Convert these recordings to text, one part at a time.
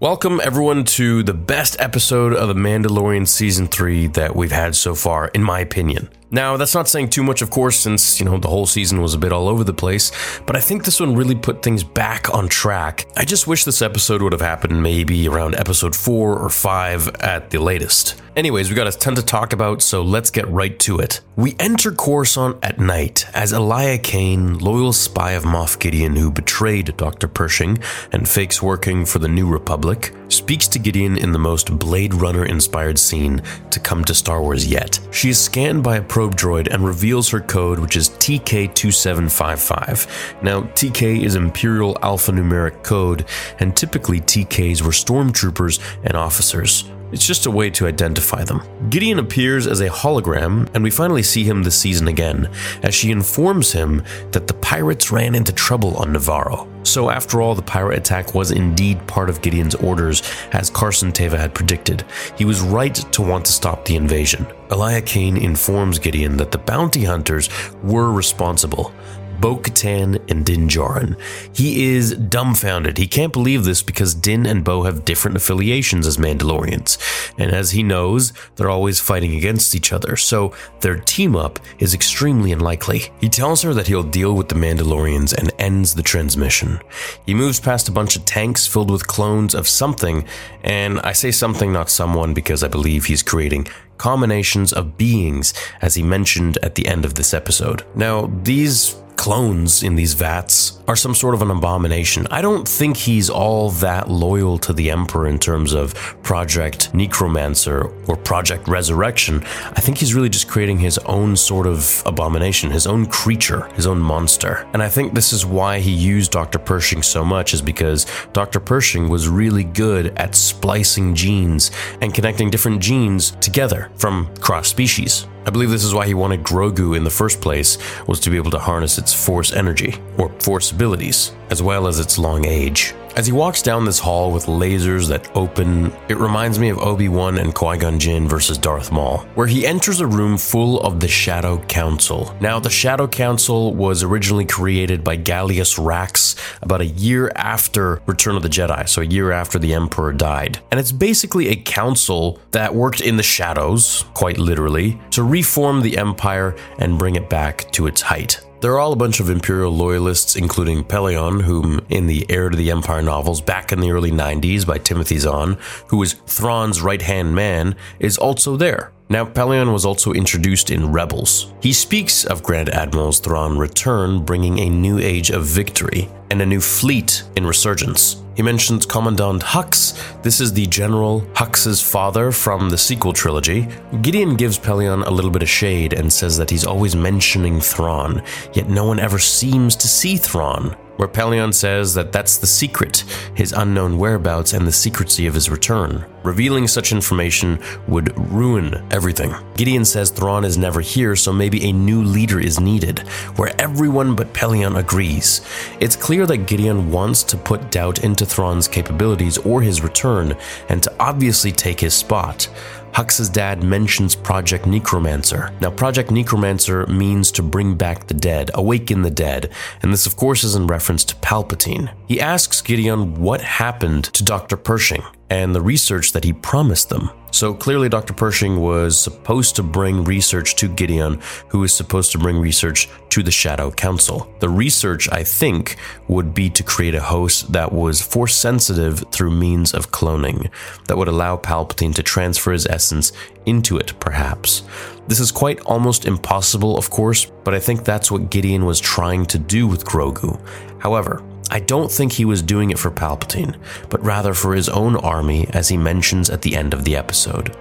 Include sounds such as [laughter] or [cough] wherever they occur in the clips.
Welcome, everyone, to the best episode of The Mandalorian Season 3 that we've had so far, in my opinion. Now, that's not saying too much, of course, since, you know, the whole season was a bit all over the place, but I think this one really put things back on track. I just wish this episode would have happened maybe around episode 4 or 5 at the latest. Anyways, we got a ton to talk about, so let's get right to it. We enter Coruscant at night as Elia Kane, loyal spy of Moff Gideon who betrayed Dr. Pershing and fakes working for the New Republic, speaks to Gideon in the most Blade Runner inspired scene to come to Star Wars yet. She is scanned by a probe droid and reveals her code, which is TK2755. Now, TK is Imperial alphanumeric code, and typically TKs were stormtroopers and officers. It's just a way to identify them. Gideon appears as a hologram, and we finally see him this season again, as she informs him that the pirates ran into trouble on Navarro. So, after all, the pirate attack was indeed part of Gideon's orders, as Carson Teva had predicted. He was right to want to stop the invasion. Elia Kane informs Gideon that the bounty hunters were responsible, Bo Katan and Din Djarin. He is dumbfounded. He can't believe this because Din and Bo have different affiliations as Mandalorians. And as he knows, they're always fighting against each other, so their team up is extremely unlikely. He tells her that he'll deal with the Mandalorians and ends the transmission. He moves past a bunch of tanks filled with clones of something, and I say something, not someone, because I believe he's creating combinations of beings, as he mentioned at the end of this episode. Now, these clones in these vats are some sort of an abomination. I don't think he's all that loyal to the Emperor in terms of Project Necromancer or Project Resurrection. I think he's really just creating his own sort of abomination, his own creature, his own monster. And I think this is why he used Dr. Pershing so much, is because Dr. Pershing was really good at splicing genes and connecting different genes together from cross species. I believe this is why he wanted Grogu in the first place, was to be able to harness its force energy, or force abilities, as well as its long age. As he walks down this hall with lasers that open, it reminds me of Obi Wan and Qui Gon Jinn versus Darth Maul, where he enters a room full of the Shadow Council. Now, the Shadow Council was originally created by Gallius Rax about a year after Return of the Jedi, so a year after the Emperor died. And it's basically a council that worked in the shadows, quite literally, to reform the Empire and bring it back to its height. They're all a bunch of Imperial loyalists, including Pellaeon, whom in the Heir to the Empire novels back in the early 90s by Timothy Zahn, who was Thrawn's right hand man, is also there. Now, Pellaeon was also introduced in Rebels. He speaks of Grand Admiral Thrawn return, bringing a new age of victory and a new fleet in Resurgence. He mentions Commandant Hux. This is the General Hux's father from the sequel trilogy. Gideon gives Pellaeon a little bit of shade and says that he's always mentioning Thrawn, yet no one ever seems to see Thrawn where Pellaeon says that that's the secret, his unknown whereabouts and the secrecy of his return. Revealing such information would ruin everything. Gideon says Thrawn is never here, so maybe a new leader is needed, where everyone but Pellaeon agrees. It's clear that Gideon wants to put doubt into Thrawn's capabilities or his return, and to obviously take his spot. Hux's dad mentions Project Necromancer. Now, Project Necromancer means to bring back the dead, awaken the dead, and this, of course, is in reference to Palpatine. He asks Gideon what happened to Dr. Pershing and the research that he promised them. So clearly, Dr. Pershing was supposed to bring research to Gideon, who was supposed to bring research to the Shadow Council. The research, I think, would be to create a host that was force sensitive through means of cloning, that would allow Palpatine to transfer his essence into it, perhaps. This is quite almost impossible, of course, but I think that's what Gideon was trying to do with Grogu. However, I don't think he was doing it for Palpatine, but rather for his own army, as he mentions at the end of the episode.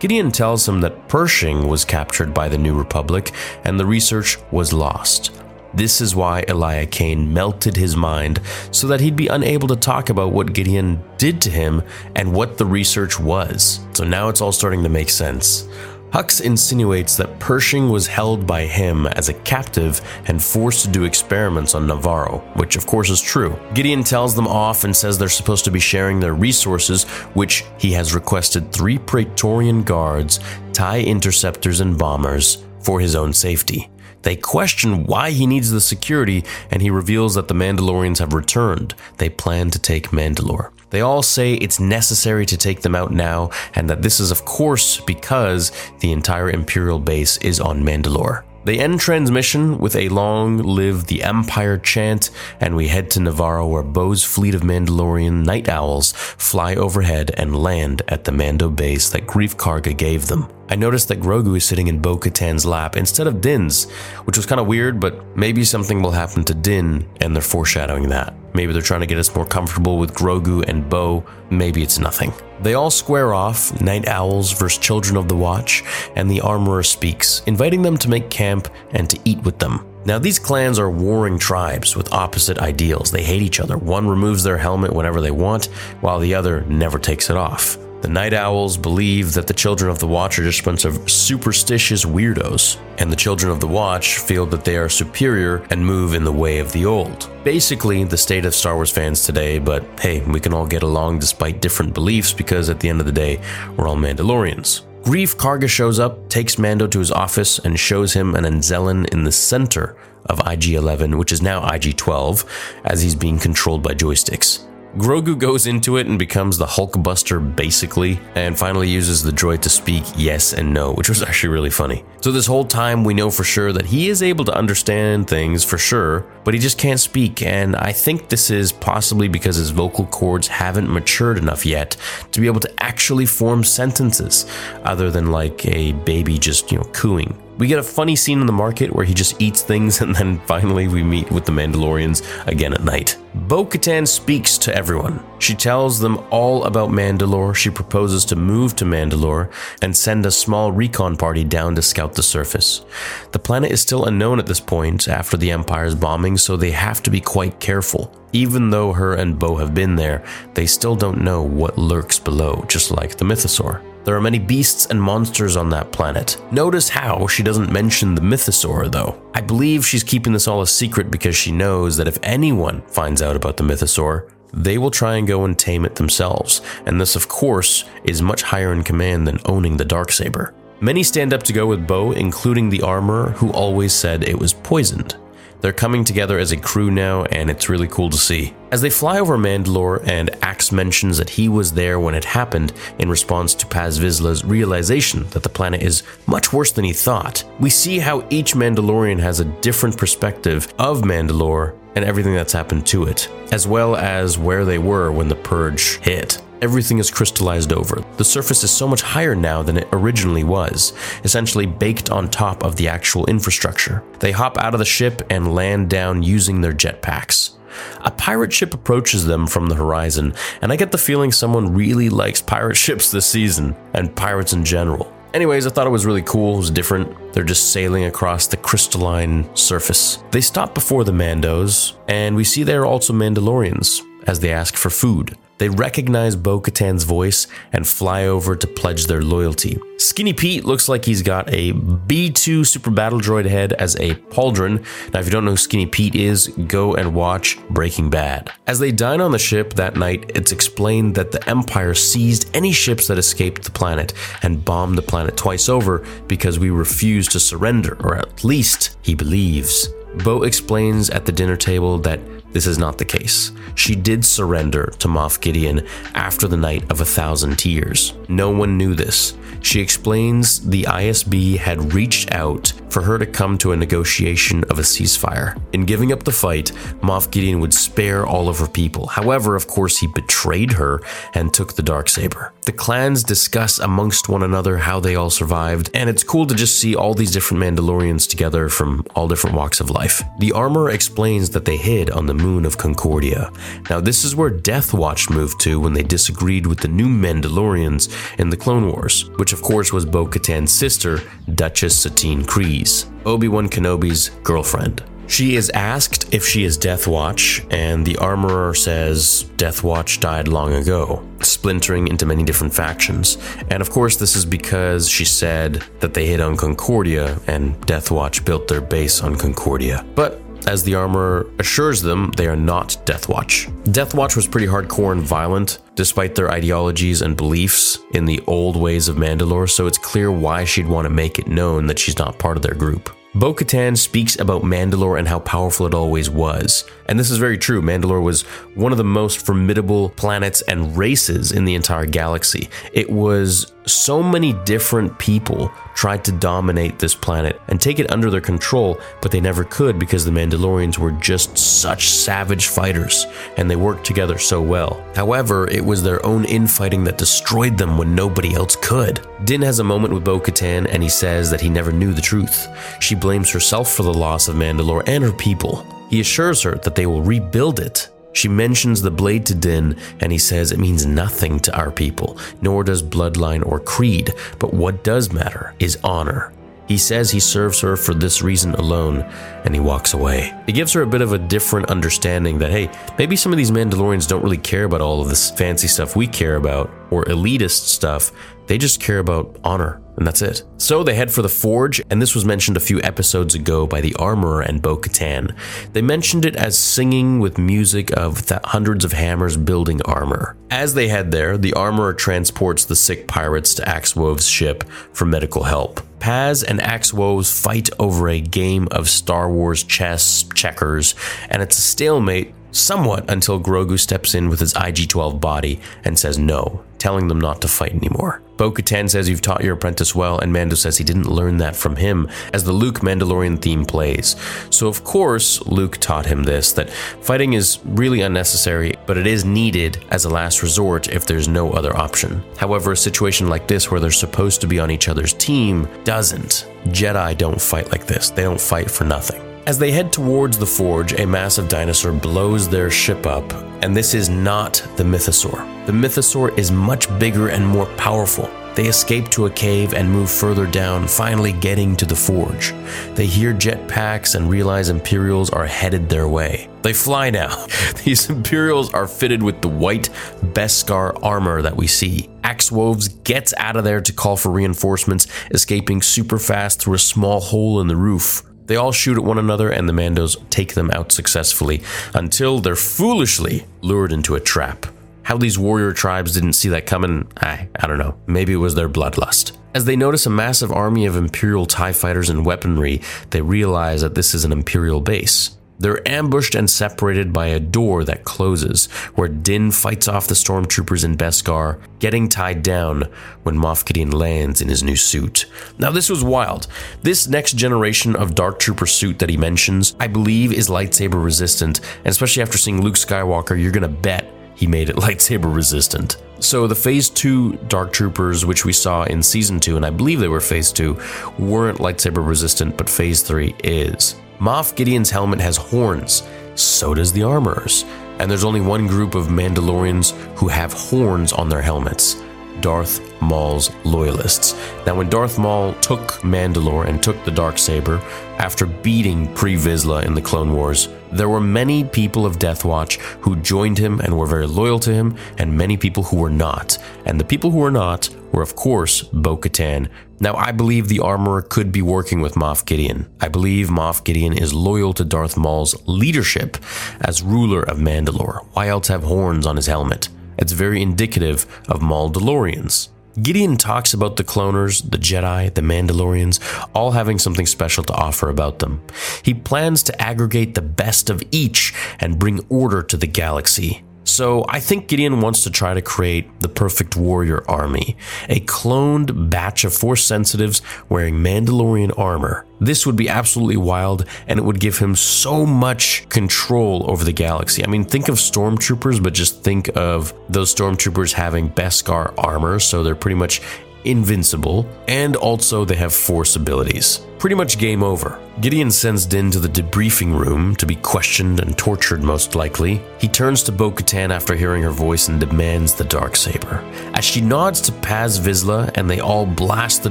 Gideon tells him that Pershing was captured by the New Republic and the research was lost. This is why Elia Kane melted his mind so that he'd be unable to talk about what Gideon did to him and what the research was. So now it's all starting to make sense. Hux insinuates that Pershing was held by him as a captive and forced to do experiments on Navarro, which of course is true. Gideon tells them off and says they're supposed to be sharing their resources, which he has requested three Praetorian guards, TIE interceptors, and bombers for his own safety. They question why he needs the security, and he reveals that the Mandalorians have returned. They plan to take Mandalore. They all say it's necessary to take them out now, and that this is, of course, because the entire Imperial base is on Mandalore. They end transmission with a long live the Empire chant, and we head to Navarro where Bo's fleet of Mandalorian night owls fly overhead and land at the Mando base that Greef Karga gave them. I noticed that Grogu is sitting in Bo Katan's lap instead of Din's, which was kind of weird, but maybe something will happen to Din, and they're foreshadowing that. Maybe they're trying to get us more comfortable with Grogu and Bo. Maybe it's nothing. They all square off Night Owls versus Children of the Watch, and the Armorer speaks, inviting them to make camp and to eat with them. Now, these clans are warring tribes with opposite ideals. They hate each other. One removes their helmet whenever they want, while the other never takes it off. The Night Owls believe that the Children of the Watch are just a bunch of superstitious weirdos, and the Children of the Watch feel that they are superior and move in the way of the old. Basically, the state of Star Wars fans today, but hey, we can all get along despite different beliefs because at the end of the day, we're all Mandalorians. Greef Karga shows up, takes Mando to his office, and shows him an Anzellan in the center of IG 11, which is now IG 12, as he's being controlled by joysticks. Grogu goes into it and becomes the Hulkbuster basically, and finally uses the droid to speak yes and no, which was actually really funny. So, this whole time, we know for sure that he is able to understand things for sure, but he just can't speak, and I think this is possibly because his vocal cords haven't matured enough yet to be able to actually form sentences, other than like a baby just, you know, cooing. We get a funny scene in the market where he just eats things, and then finally we meet with the Mandalorians again at night. Bo Katan speaks to everyone. She tells them all about Mandalore. She proposes to move to Mandalore and send a small recon party down to scout the surface. The planet is still unknown at this point after the Empire's bombing, so they have to be quite careful. Even though her and Bo have been there, they still don't know what lurks below, just like the Mythosaur. There are many beasts and monsters on that planet. Notice how she doesn't mention the Mythosaur, though. I believe she's keeping this all a secret because she knows that if anyone finds out about the Mythosaur, they will try and go and tame it themselves, and this, of course, is much higher in command than owning the Darksaber. Many stand up to go with Bo, including the armorer, who always said it was poisoned. They're coming together as a crew now, and it's really cool to see. As they fly over Mandalore, and Axe mentions that he was there when it happened in response to Paz Vizsla's realization that the planet is much worse than he thought, we see how each Mandalorian has a different perspective of Mandalore and everything that's happened to it, as well as where they were when the purge hit. Everything is crystallized over. The surface is so much higher now than it originally was, essentially baked on top of the actual infrastructure. They hop out of the ship and land down using their jetpacks. A pirate ship approaches them from the horizon, and I get the feeling someone really likes pirate [laughs] ships this season, and pirates in general. Anyways, I thought it was really cool. It was different. They're just sailing across the crystalline surface. They stop before the Mandos, and we see they're also Mandalorians as they ask for food. They recognize Bo Katan's voice and fly over to pledge their loyalty. Skinny Pete looks like he's got a B2 Super Battle Droid head as a pauldron. Now, if you don't know who Skinny Pete is, go and watch Breaking Bad. As they dine on the ship that night, it's explained that the Empire seized any ships that escaped the planet and bombed the planet twice over because we refused to surrender, or at least he believes. Bo explains at the dinner table that this is not the case. She did surrender to Moff Gideon after the night of a thousand tears. No one knew this. She explains the ISB had reached out for her to come to a negotiation of a ceasefire. In giving up the fight, Moff Gideon would spare all of her people. However, of course, he betrayed her and took the dark saber. The clans discuss amongst one another how they all survived, and it's cool to just see all these different Mandalorians together from all different walks of life. The armor explains that they hid on the moon of Concordia. Now, this is where Death Watch moved to when they disagreed with the new Mandalorians in the Clone Wars, which of course was Bo Katan's sister, Duchess Satine Kryze, Obi Wan Kenobi's girlfriend. She is asked if she is Death Watch, and the armorer says Death Watch died long ago, splintering into many different factions. And of course, this is because she said that they hit on Concordia, and Death Watch built their base on Concordia. But as the armorer assures them they are not Death Watch. Death Watch was pretty hardcore and violent, despite their ideologies and beliefs in the old ways of Mandalore, so it's clear why she'd want to make it known that she's not part of their group. Bo Katan speaks about Mandalore and how powerful it always was. And this is very true. Mandalore was one of the most formidable planets and races in the entire galaxy. It was so many different people tried to dominate this planet and take it under their control, but they never could because the Mandalorians were just such savage fighters and they worked together so well. However, it was their own infighting that destroyed them when nobody else could. Din has a moment with Bo Katan and he says that he never knew the truth. She blames herself for the loss of Mandalore and her people. He assures her that they will rebuild it she mentions the blade to Din, and he says it means nothing to our people, nor does bloodline or creed, but what does matter is honor. He says he serves her for this reason alone, and he walks away. It gives her a bit of a different understanding that, hey, maybe some of these Mandalorians don't really care about all of this fancy stuff we care about, or elitist stuff. They just care about honor, and that's it. So they head for the forge, and this was mentioned a few episodes ago by the armorer and Bo Katan. They mentioned it as singing with music of th- hundreds of hammers building armor. As they head there, the armorer transports the sick pirates to Axe Woves' ship for medical help. Paz and Axe Woves fight over a game of Star Wars chess, checkers, and it's a stalemate somewhat until Grogu steps in with his IG 12 body and says no, telling them not to fight anymore. Bo Katan says you've taught your apprentice well, and Mando says he didn't learn that from him as the Luke Mandalorian theme plays. So, of course, Luke taught him this that fighting is really unnecessary, but it is needed as a last resort if there's no other option. However, a situation like this where they're supposed to be on each other's team doesn't. Jedi don't fight like this, they don't fight for nothing. As they head towards the forge, a massive dinosaur blows their ship up, and this is not the mythosaur. The mythosaur is much bigger and more powerful. They escape to a cave and move further down, finally getting to the forge. They hear jetpacks and realize Imperials are headed their way. They fly now. [laughs] These Imperials are fitted with the white Beskar armor that we see. Axe Woves gets out of there to call for reinforcements, escaping super fast through a small hole in the roof. They all shoot at one another, and the Mandos take them out successfully until they're foolishly lured into a trap. How these warrior tribes didn't see that coming, I, I don't know. Maybe it was their bloodlust. As they notice a massive army of Imperial TIE fighters and weaponry, they realize that this is an Imperial base. They're ambushed and separated by a door that closes, where Din fights off the stormtroopers in Beskar, getting tied down when Moff Gideon lands in his new suit. Now, this was wild. This next generation of Dark Trooper suit that he mentions, I believe, is lightsaber resistant, and especially after seeing Luke Skywalker, you're gonna bet he made it [laughs] lightsaber resistant. So the Phase 2 Dark Troopers, which we saw in Season 2, and I believe they were Phase 2, weren't lightsaber resistant, but Phase 3 is. Moff Gideon's helmet has horns, so does the armorers. And there's only one group of Mandalorians who have horns on their helmets Darth Maul's loyalists. Now, when Darth Maul took Mandalore and took the dark saber after beating Pre Vizsla in the Clone Wars, there were many people of Death Watch who joined him and were very loyal to him, and many people who were not. And the people who were not were, of course, Bo Katan. Now, I believe the armorer could be working with Moff Gideon. I believe Moff Gideon is loyal to Darth Maul's leadership as ruler of Mandalore. Why else have horns on his helmet? It's very indicative of Mauldalorians. Gideon talks about the cloners, the Jedi, the Mandalorians, all having something special to offer about them. He plans to aggregate the best of each and bring order to the galaxy. So I think Gideon wants to try to create the perfect warrior army, a cloned batch of Force sensitives wearing Mandalorian armor. This would be absolutely wild and it would give him so much control over the galaxy. I mean, think of stormtroopers, but just think of those stormtroopers having Beskar armor, so they're pretty much invincible, and also they have force abilities. Pretty much game over. Gideon sends Din to the debriefing room to be questioned and tortured, most likely. He turns to Bo Katan after hearing her voice and demands the dark saber. As she nods to Paz Vizsla and they all blast the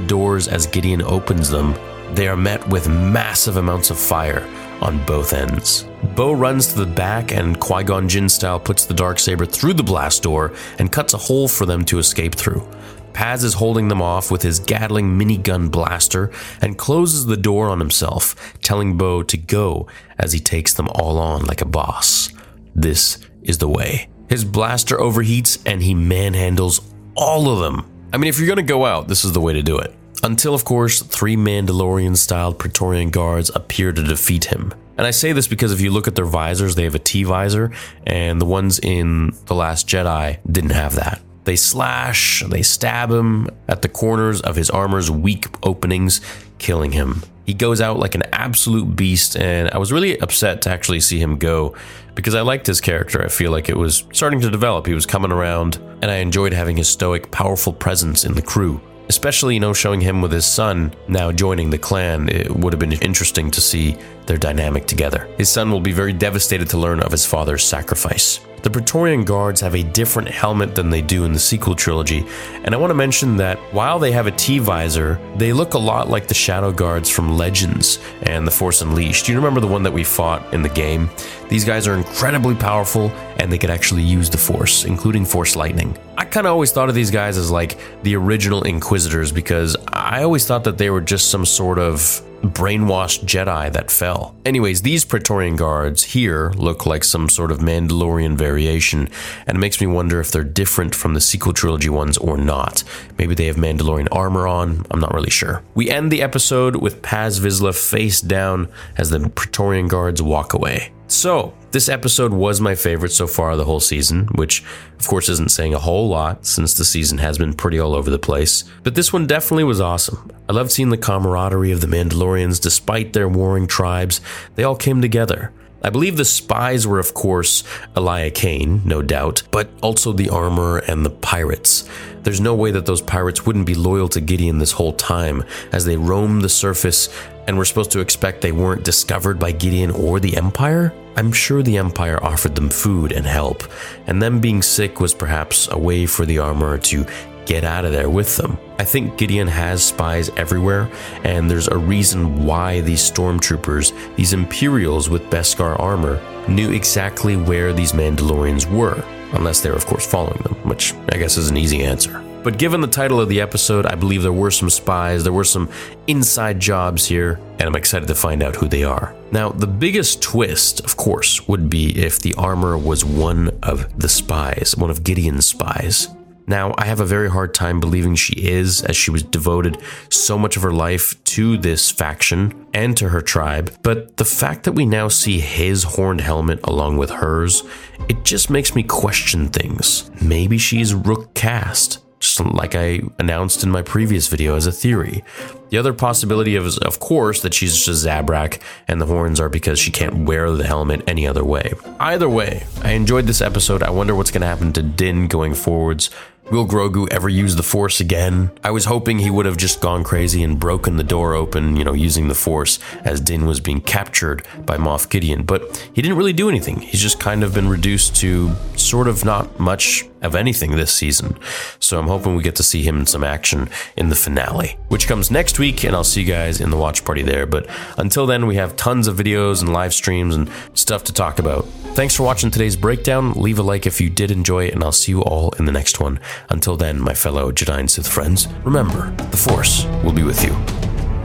doors as Gideon opens them, they are met with massive amounts of fire on both ends. Bo runs to the back and Qui Gon Jinn style puts the dark saber through the blast door and cuts a hole for them to escape through. Paz is holding them off with his Gatling minigun blaster and closes the door on himself, telling Bo to go as he takes them all on like a boss. This is the way. His blaster overheats and he manhandles all of them. I mean, if you're gonna go out, this is the way to do it. Until, of course, three Mandalorian styled Praetorian guards appear to defeat him. And I say this because if you look at their visors, they have a T visor, and the ones in The Last Jedi didn't have that. They slash, they stab him at the corners of his armor's weak openings, killing him. He goes out like an absolute beast, and I was really upset to actually see him go because I liked his character. I feel like it was starting to develop. He was coming around, and I enjoyed having his stoic, powerful presence in the crew. Especially, you know, showing him with his son now joining the clan, it would have been interesting to see their dynamic together. His son will be very devastated to learn of his father's sacrifice. The Praetorian Guards have a different helmet than they do in the sequel trilogy, and I want to mention that while they have a T visor, they look a lot like the Shadow Guards from Legends and The Force Unleashed. You remember the one that we fought in the game? These guys are incredibly powerful and they could actually use the Force, including Force Lightning. I kind of always thought of these guys as like the original Inquisitors because I always thought that they were just some sort of brainwashed Jedi that fell. Anyways, these Praetorian guards here look like some sort of Mandalorian variation, and it makes me wonder if they're different from the sequel trilogy ones or not. Maybe they have Mandalorian armor on, I'm not really sure. We end the episode with Paz Vizsla face down as the Praetorian guards walk away. So, this episode was my favorite so far the whole season, which of course isn't saying a whole lot since the season has been pretty all over the place. But this one definitely was awesome. I loved seeing the camaraderie of the Mandalorians despite their warring tribes. They all came together. I believe the spies were, of course, Elia Kane, no doubt, but also the armor and the pirates. There's no way that those pirates wouldn't be loyal to Gideon this whole time as they roamed the surface and we're supposed to expect they weren't discovered by Gideon or the Empire? I'm sure the Empire offered them food and help, and them being sick was perhaps a way for the armor to get out of there with them. I think Gideon has spies everywhere, and there's a reason why these stormtroopers, these Imperials with Beskar armor, knew exactly where these Mandalorians were, unless they're, of course, following them, which I guess is an easy answer. But given the title of the episode, I believe there were some spies, there were some inside jobs here, and I'm excited to find out who they are. Now, the biggest twist, of course, would be if the armor was one of the spies, one of Gideon's spies. Now, I have a very hard time believing she is, as she was devoted so much of her life to this faction and to her tribe. But the fact that we now see his horned helmet along with hers, it just makes me question things. Maybe she's Rook Kast just like I announced in my previous video as a theory. The other possibility is, of course, that she's just Zabrak and the horns are because she can't wear the helmet any other way. Either way, I enjoyed this episode. I wonder what's going to happen to Din going forwards. Will Grogu ever use the Force again? I was hoping he would have just gone crazy and broken the door open, you know, using the Force as Din was being captured by Moff Gideon, but he didn't really do anything. He's just kind of been reduced to sort of not much of anything this season. So I'm hoping we get to see him in some action in the finale, which comes next week, and I'll see you guys in the watch party there. But until then, we have tons of videos and live streams and stuff to talk about. Thanks for watching today's breakdown. Leave a like if you did enjoy it, and I'll see you all in the next one. Until then, my fellow Jedi and Sith friends, remember, the Force will be with you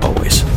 always.